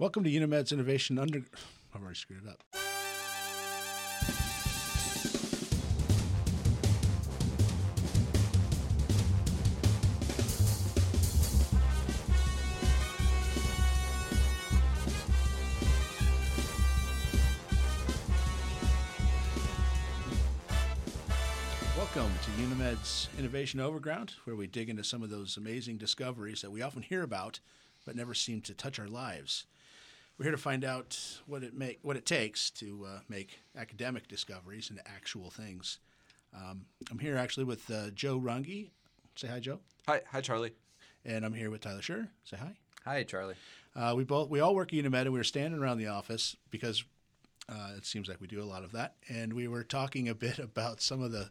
Welcome to UNeMed's Innovation Under. I've already screwed it up. Welcome to UNeMed's Innovation Overground, where we dig into some of those amazing discoveries that we often hear about but never seem to touch our lives. We're here to find out what it make what it takes to uh, make academic discoveries into actual things. Um, I'm here actually with uh, Joe Runge. Say hi, Joe. Hi, hi, Charlie. And I'm here with Tyler Scher. Say hi. Hi, Charlie. Uh, we both we all work at UNeMed, and we were standing around the office because uh, it seems like we do a lot of that, and we were talking a bit about some of the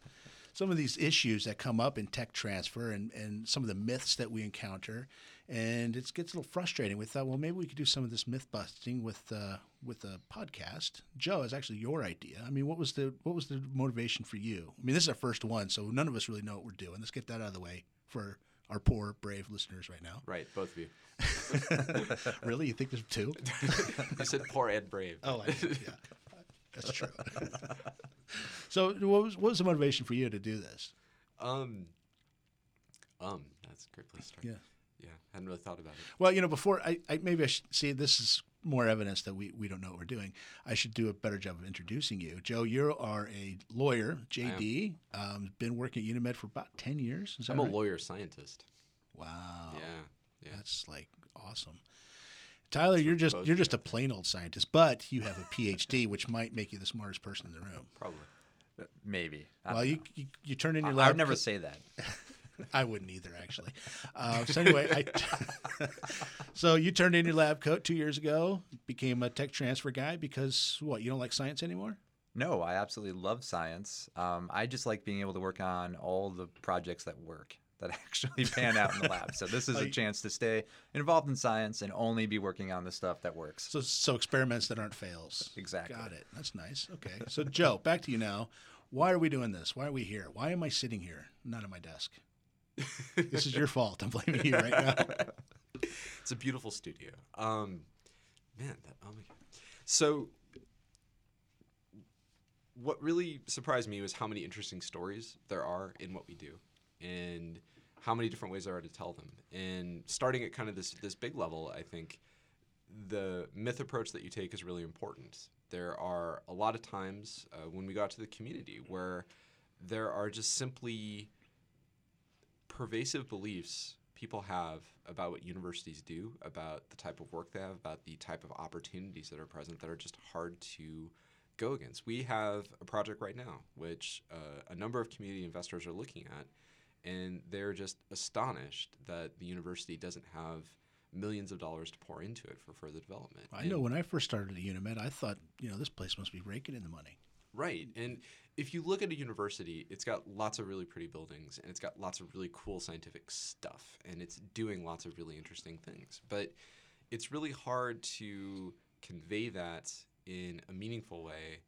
some of these issues that come up in tech transfer and, and some of the myths that we encounter. And it gets a little frustrating. We thought, well, maybe we could do some of this myth busting with uh, with a podcast. Joe, it's actually your idea. I mean, what was the what was the motivation for you? I mean, this is our first one, so none of us really know what we're doing. Let's get that out of the way for our poor, brave listeners right now. Right, both of you. really? You think there's two? you said poor and brave. Oh, I, yeah. That's true. so, what was, what was the motivation for you to do this? Um, um, that's a great place to start. Yeah. Yeah, I hadn't really thought about it. Well, you know, before I, I maybe I should see this is more evidence that we, we don't know what we're doing. I should do a better job of introducing you. Joe, you are a lawyer, JD, um, been working at UNeMed for about 10 years. I'm right? a lawyer scientist. Wow. Yeah. Yeah. That's like awesome. Tyler, you're just you're just a plain old scientist, but you have a PhD, which might make you the smartest person in the room. Probably. Uh, maybe. well, you, you, you turn in your lab. I would never say that. I wouldn't either, actually. Uh, so anyway, I so you turned in your lab coat two years ago, became a tech transfer guy because what? You don't like science anymore? No, I absolutely love science. Um, I just like being able to work on all the projects that work that actually pan out in the lab. So this is a chance to stay involved in science and only be working on the stuff that works. So so experiments that aren't fails. Exactly. Got it. That's nice. Okay. So Joe, back to you now. Why are we doing this? Why are we here? Why am I sitting here, not at my desk? This is your fault. I'm blaming you right now. it's a beautiful studio. Um, man, that oh my god. So what really surprised me was how many interesting stories there are in what we do and how many different ways there are to tell them. And starting at kind of this this big level, I think the myth approach that you take is really important. There are a lot of times uh, when we got to the community where there are just simply pervasive beliefs people have about what universities do, about the type of work they have, about the type of opportunities that are present that are just hard to go against. We have a project right now which uh, a number of community investors are looking at and they're just astonished that the university doesn't have millions of dollars to pour into it for further development. I know when I first started at UNeMed, I thought, you know, this place must be raking in the money. Right. And if you look at a university, it's got lots of really pretty buildings and it's got lots of really cool scientific stuff and it's doing lots of really interesting things. But it's really hard to convey that in a meaningful way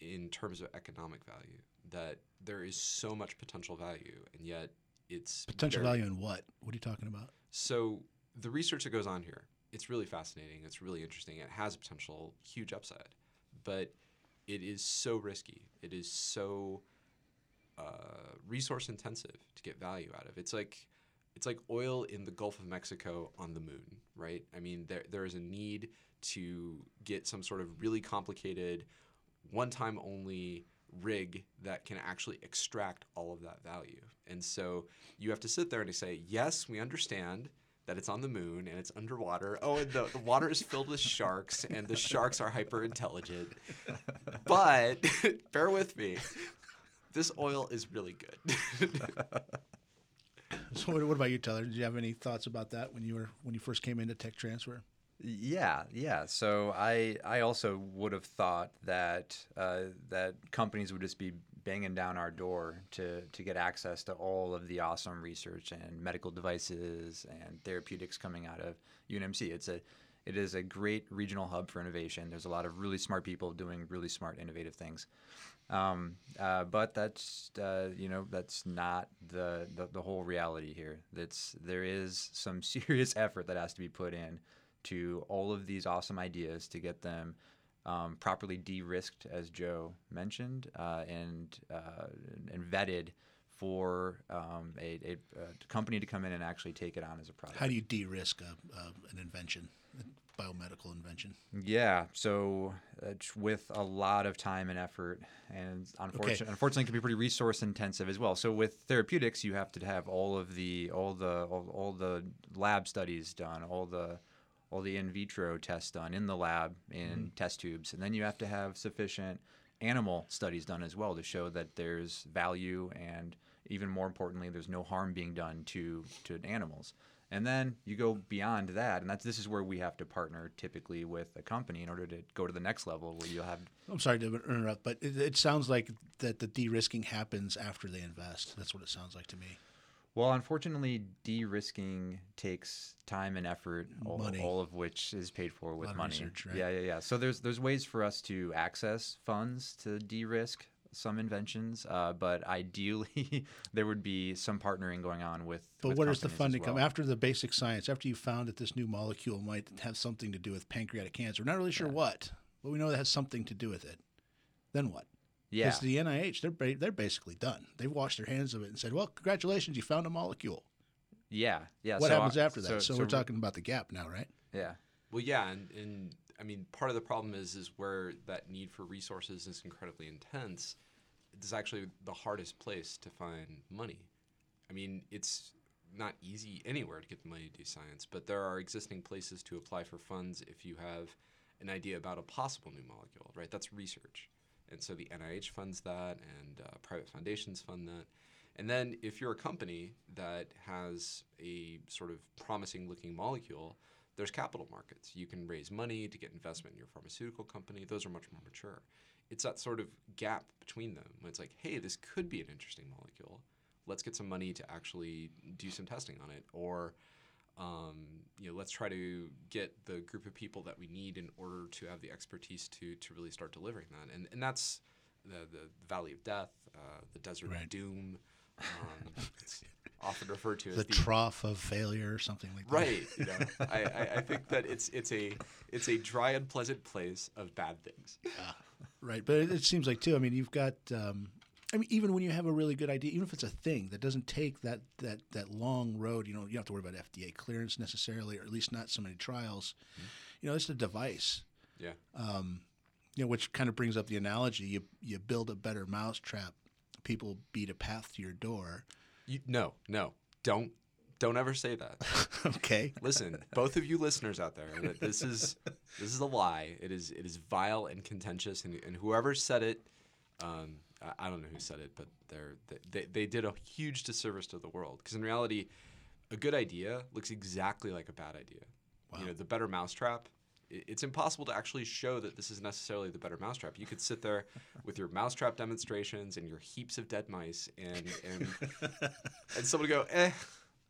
in terms of economic value that there is so much potential value, and yet it's potential very, value in what? What are you talking about? So the research that goes on here, it's really fascinating. It's really interesting. It has a potential huge upside, but it is so risky. It is so uh, resource intensive to get value out of. It's like it's like oil in the Gulf of Mexico on the moon, right? I mean, there there is a need to get some sort of really complicated, one time only rig that can actually extract all of that value. And so you have to sit there and say, yes, we understand that it's on the moon and it's underwater. Oh, and the, the water is filled with sharks and the sharks are hyper intelligent. But bear with me. This oil is really good. so what, what about you, Tyler? Did you have any thoughts about that when you were when you first came into tech transfer? Yeah, yeah. So I I also would have thought that uh, that companies would just be banging down our door to to get access to all of the awesome research and medical devices and therapeutics coming out of UNMC. It's a it is a great regional hub for innovation. There's a lot of really smart people doing really smart, innovative things. Um, uh, but that's uh, you know that's not the, the, the whole reality here. That's there is some serious effort that has to be put in to all of these awesome ideas to get them um, properly de-risked, as Joe mentioned, uh, and uh, and vetted for um, a, a, a, company to come in and actually take it on as a product. How do you de-risk a, an invention, a biomedical invention? Yeah, so uh, with a lot of time and effort, and unfortunately, okay. unfortunately, it can be pretty resource intensive as well. So with therapeutics, you have to have all of the all the all, all the lab studies done, all the all the in vitro tests done in the lab in mm-hmm. test tubes, and then you have to have sufficient animal studies done as well to show that there's value and even more importantly there's no harm being done to to animals. And then you go beyond that and that's this is where we have to partner typically with a company in order to go to the next level where you'll have i'm sorry to interrupt but it, it sounds like that the de-risking happens after they invest. That's what it sounds like to me well, unfortunately, de-risking takes time and effort, all, all of which is paid for with money. Research, right? Yeah, yeah, yeah. So there's there's ways for us to access funds to de-risk some inventions, uh, but ideally there would be some partnering going on with. But with where does the funding well. come after the basic science? After you found that this new molecule might have something to do with pancreatic cancer, we're not really sure yeah. what, but we know it has something to do with it. Then what? Yeah. Because the NIH, they're they're basically done. They've washed their hands of it and said, "Well, congratulations, you found a molecule." Yeah, yeah. What so happens after that? So, so, so, we're talking about the gap now, right? Yeah. Well, yeah, and, and I mean, part of the problem is is where that need for resources is incredibly intense. It's actually the hardest place to find money. I mean, it's not easy anywhere to get the money to do science, but there are existing places to apply for funds if you have an idea about a possible new molecule, right? That's research. And so the NIH funds that, and uh, private foundations fund that. And then if you're a company that has a sort of promising looking molecule, there's capital markets. You can raise money to get investment in your pharmaceutical company. Those are much more mature. It's that sort of gap between them it's like, hey, this could be an interesting molecule. Let's get some money to actually do some testing on it. Or um, you know, let's try to get the group of people that we need in order to have the expertise to to really start delivering that. And and that's the the Valley of Death, uh, the Desert right. of Doom. Um, it's often referred to as the, the, trough of failure or something like that. Right. You know, I, I, I, think that it's it's a it's a dry and pleasant place of bad things. Uh, right, but it, it, seems like too. I mean, you've got um, I mean, even when you have a really good idea, even if it's a thing that doesn't take that that that long road, you know, you don't have to worry about FDA clearance necessarily, or at least not so many trials. Mm-hmm. You know, it's a device. Yeah. Um, you know, which kind of brings up the analogy: you you build a better mousetrap, people beat a path to your door. You, no, no, don't don't ever say that. okay. Listen, both of you listeners out there, this is this is a lie. It is it is vile and contentious, and, and whoever said it. Um, I don't know who said it, but they're, they, they did a huge disservice to the world. Because in reality, a good idea looks exactly like a bad idea. Wow. You know, the better mousetrap. It's impossible to actually show that this is necessarily the better mousetrap. You could sit there with your mousetrap demonstrations and your heaps of dead mice, and and and someone go, eh,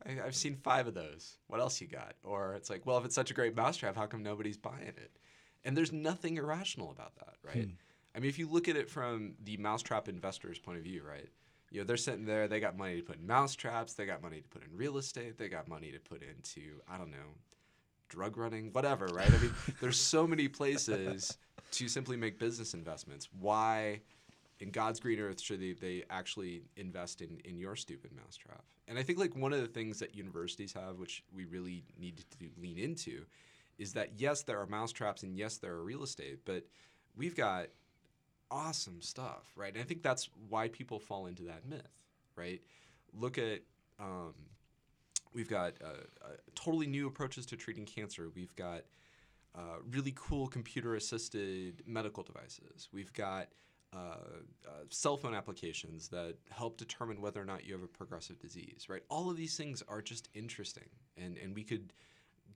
I, have seen five of those. What else you got? Or it's like, well, if it's such a great mousetrap, how come nobody's buying it? And there's nothing irrational about that, right? Hmm. I mean, if you look at it from the mousetrap investor's point of view, right? You know, they're sitting there, they got money to put in mousetraps, they got money to put in real estate, they got money to put into, I don't know, drug running, whatever, right? I mean, there's so many places to simply make business investments. Why, in God's green earth, should they, they actually invest in, in your stupid mousetrap? And I think, like, one of the things that universities have, which we really need to lean into, is that yes, there are mousetraps and yes, there are real estate, but we've got awesome stuff, right? And I think that's why people fall into that myth, right? Look at um, we've got uh, uh, totally new approaches to treating cancer. We've got uh, really cool computer-assisted medical devices. We've got uh, uh, cell phone applications that help determine whether or not you have a progressive disease, right? All of these things are just interesting, and and we could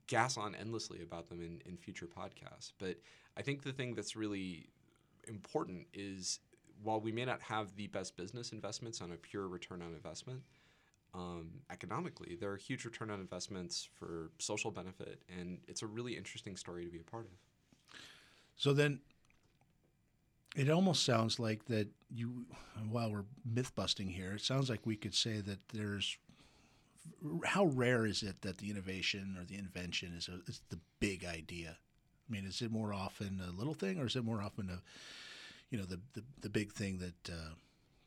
gas on endlessly about them in, in future podcasts. But I think the thing that's really important is while we may not have the best business investments on a pure return on investment, um, economically, there are huge return on investments for social benefit, and it's a really interesting story to be a part of. So then, it almost sounds like that you, while we're myth busting here, it sounds like we could say that there's how rare is it that the innovation or the invention is, a, is the big idea? I mean, is it more often a little thing, or is it more often a, you know, the the, the big thing that, uh,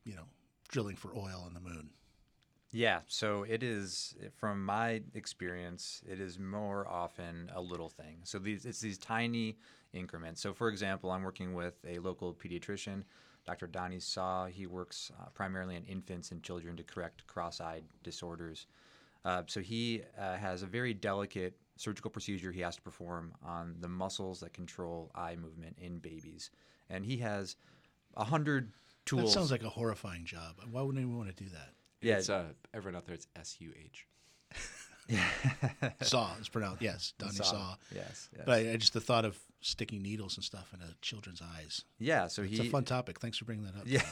you know, drilling for oil on the moon? Yeah, so it is from my experience, it is more often a little thing. So these it's these tiny increments. So for example, I'm working with a local pediatrician, Dr. Donny Suh. He works uh, primarily in infants and children to correct cross-eyed disorders. Uh, so he uh, has a very delicate surgical procedure he has to perform on the muscles that control eye movement in babies, and he has a hundred tools. That sounds like a horrifying job. Why wouldn't anyone want to do that? Yeah. It's uh, everyone out there. It's S U H. Suh is pronounced yes, Donny Suh. Suh. Yes, yes. But I, I just the thought of sticking needles and stuff into children's eyes. yeah, so It's he a fun topic. Thanks for bringing that up. Yeah.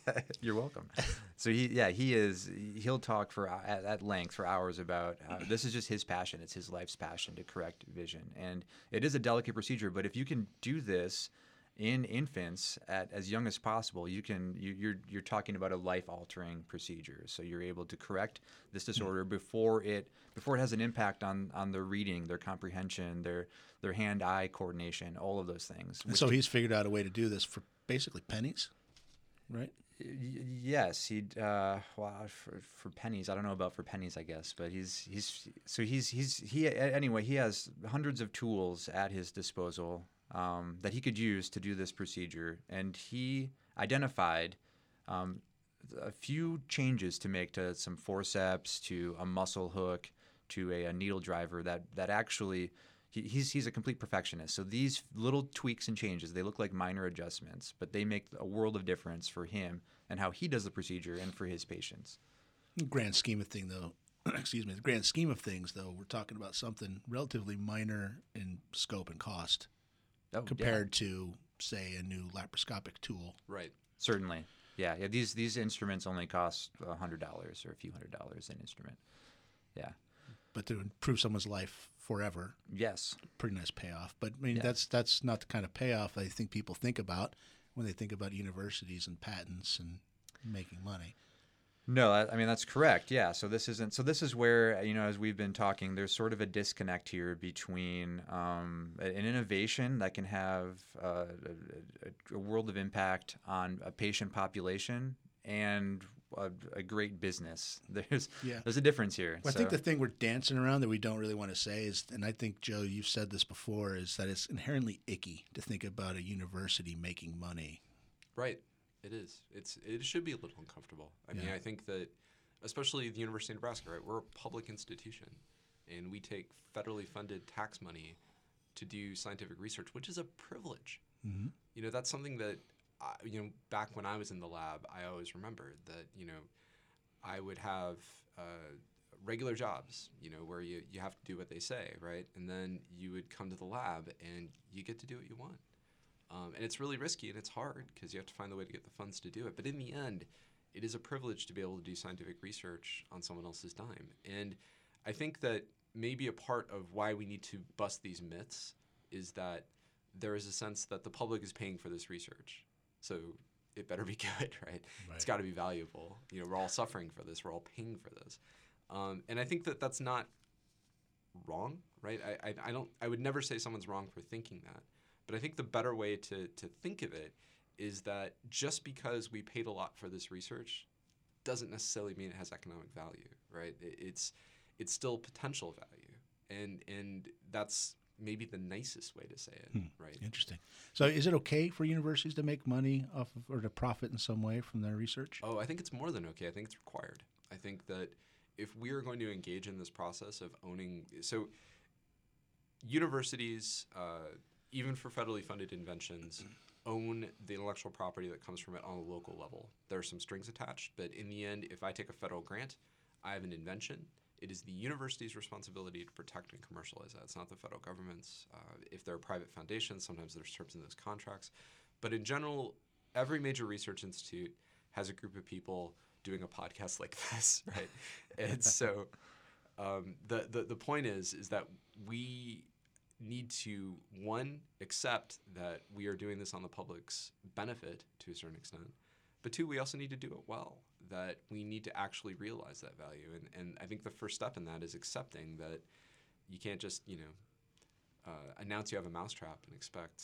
You're welcome. So he, yeah, he is. He'll talk for uh, at, at length for hours about how this is just his passion. It's his life's passion to correct vision, and it is a delicate procedure. But if you can do this in infants at as young as possible, you can. You, you're you're talking about a life-altering procedure. So you're able to correct this disorder before it before it has an impact on on their reading, their comprehension, their their hand-eye coordination, all of those things. And so he's figured out a way to do this for basically pennies, right? Yes, he uh, well for, for pennies. I don't know about for pennies, I guess, but he's he's so he's he's he anyway. He has hundreds of tools at his disposal um, that he could use to do this procedure, and he identified um, a few changes to make to some forceps, to a muscle hook, to a, a needle driver that that actually he, he's he's a complete perfectionist. So these little tweaks and changes they look like minor adjustments, but they make a world of difference for him and how he does the procedure and for his patients. grand scheme of thing though excuse me the grand scheme of things though we're talking about something relatively minor in scope and cost Oh, yeah, compared to say a new laparoscopic tool Right. certainly, yeah, yeah. These these instruments only cost a hundred dollars or a few hundred dollars an instrument. Yeah. but to improve someone's life forever Yes. pretty nice payoff but i mean Yeah. that's that's not the kind of payoff i think people think about when they think about universities and patents and making money No, I I mean that's correct. Yeah. So this isn't. So this is where you know, as we've been talking, there's sort of a disconnect here between um, an innovation that can have uh, a, a- a world of impact on a patient population and a, a great business. There's Yeah. there's a difference here. Well, I think the thing we're dancing around that we don't really want to say is, and I think Joe, you've said this before, is that it's inherently icky to think about a university making money. Right. It is. It's it should be a little uncomfortable. I mean, I think that especially the University of Nebraska, right? We're a public institution and we take federally funded tax money to do scientific research, which is a privilege. Mm-hmm. You know, that's something that I, you know, back when I was in the lab, I always remembered that, you know, I would have uh, regular jobs, you know, where you, you have to do what they say, right? And then you would come to the lab and you get to do what you want. Um, and it's really risky and it's hard because you have to find the way to get the funds to do it. But in the end, it is a privilege to be able to do scientific research on someone else's dime. And I think that maybe a part of why we need to bust these myths is that there is a sense that the public is paying for this research. So it better be good, right? It's got to be valuable. You know, we're all suffering for this. We're all paying for this. Um, and I think that that's not wrong, right? I, I, I don't. I would never say someone's wrong for thinking that. But I think the better way to, to think of it is that just because we paid a lot for this research doesn't necessarily mean it has economic value, right? It, it's it's still potential value, and and that's maybe the nicest way to say it, right? Interesting. So, is it okay for universities to make money off of, or to profit in some way from their research? Oh, I think it's more than okay. I think it's required. I think that if we are going to engage in this process of owning, so universities, uh, even for federally funded inventions, own the intellectual property that comes from it on a local level. There are some strings attached, but in the end, if I take a federal grant, I have an invention. It is the university's responsibility to protect and commercialize that. It's not the federal government's. Uh, if there are private foundations, sometimes there's terms in those contracts. But in general, every major research institute has a group of people doing a podcast like this, right? and so um, the, the the point is is that we need to one accept that we are doing this on the public's benefit to a certain extent, but two we also need to do it well. That we need to actually realize that value. And, and I think the first step in that is accepting that you can't just, you know, uh, announce you have a mousetrap and expect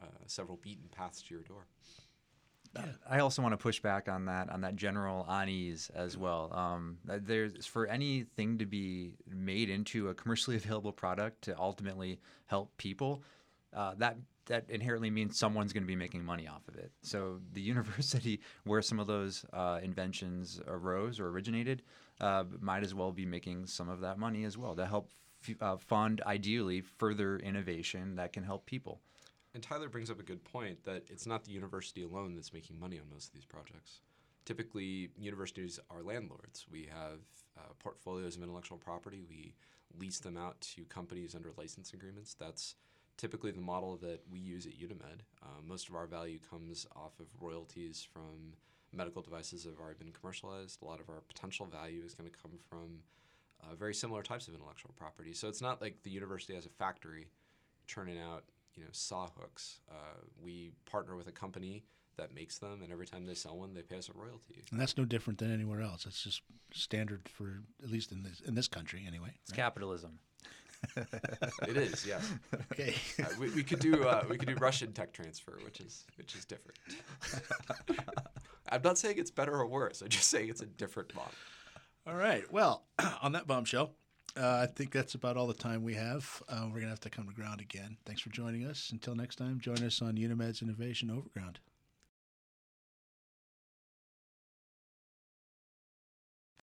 uh, several beaten paths to your door. I also want to push back on that on that general unease as well. Um, there's for anything to be made into a commercially available product to ultimately help people, uh, that that inherently means someone's going to be making money off of it. So the university where some of those uh, inventions arose or originated uh, might as well be making some of that money as well to help f- uh, fund ideally further innovation that can help people. And Tyler brings up a good point that it's not the university alone that's making money on most of these projects. Typically, universities are landlords. We have uh, portfolios of intellectual property. We lease them out to companies under license agreements. That's typically the model that we use at UNeMed. Uh, most of our value comes off of royalties from medical devices that have already been commercialized. A lot of our potential value is going to come from uh, very similar types of intellectual property. So it's not like the university has a factory churning out you know saw hooks. Uh, we partner with a company that makes them, and every time they sell one, they pay us a royalty. And that's no different than anywhere else. It's just standard for at least in this in this country anyway. It's capitalism. it is, yes. Okay. Uh, we, we could do uh, we could do Russian tech transfer, which is which is different. I'm not saying it's better or worse. I'm just saying it's a different model. All right. Well, on that bombshell, uh, I think that's about all the time we have. Uh, we're going to have to come to ground again. Thanks for joining us. Until next time, join us on UNeMed's Innovation Overground.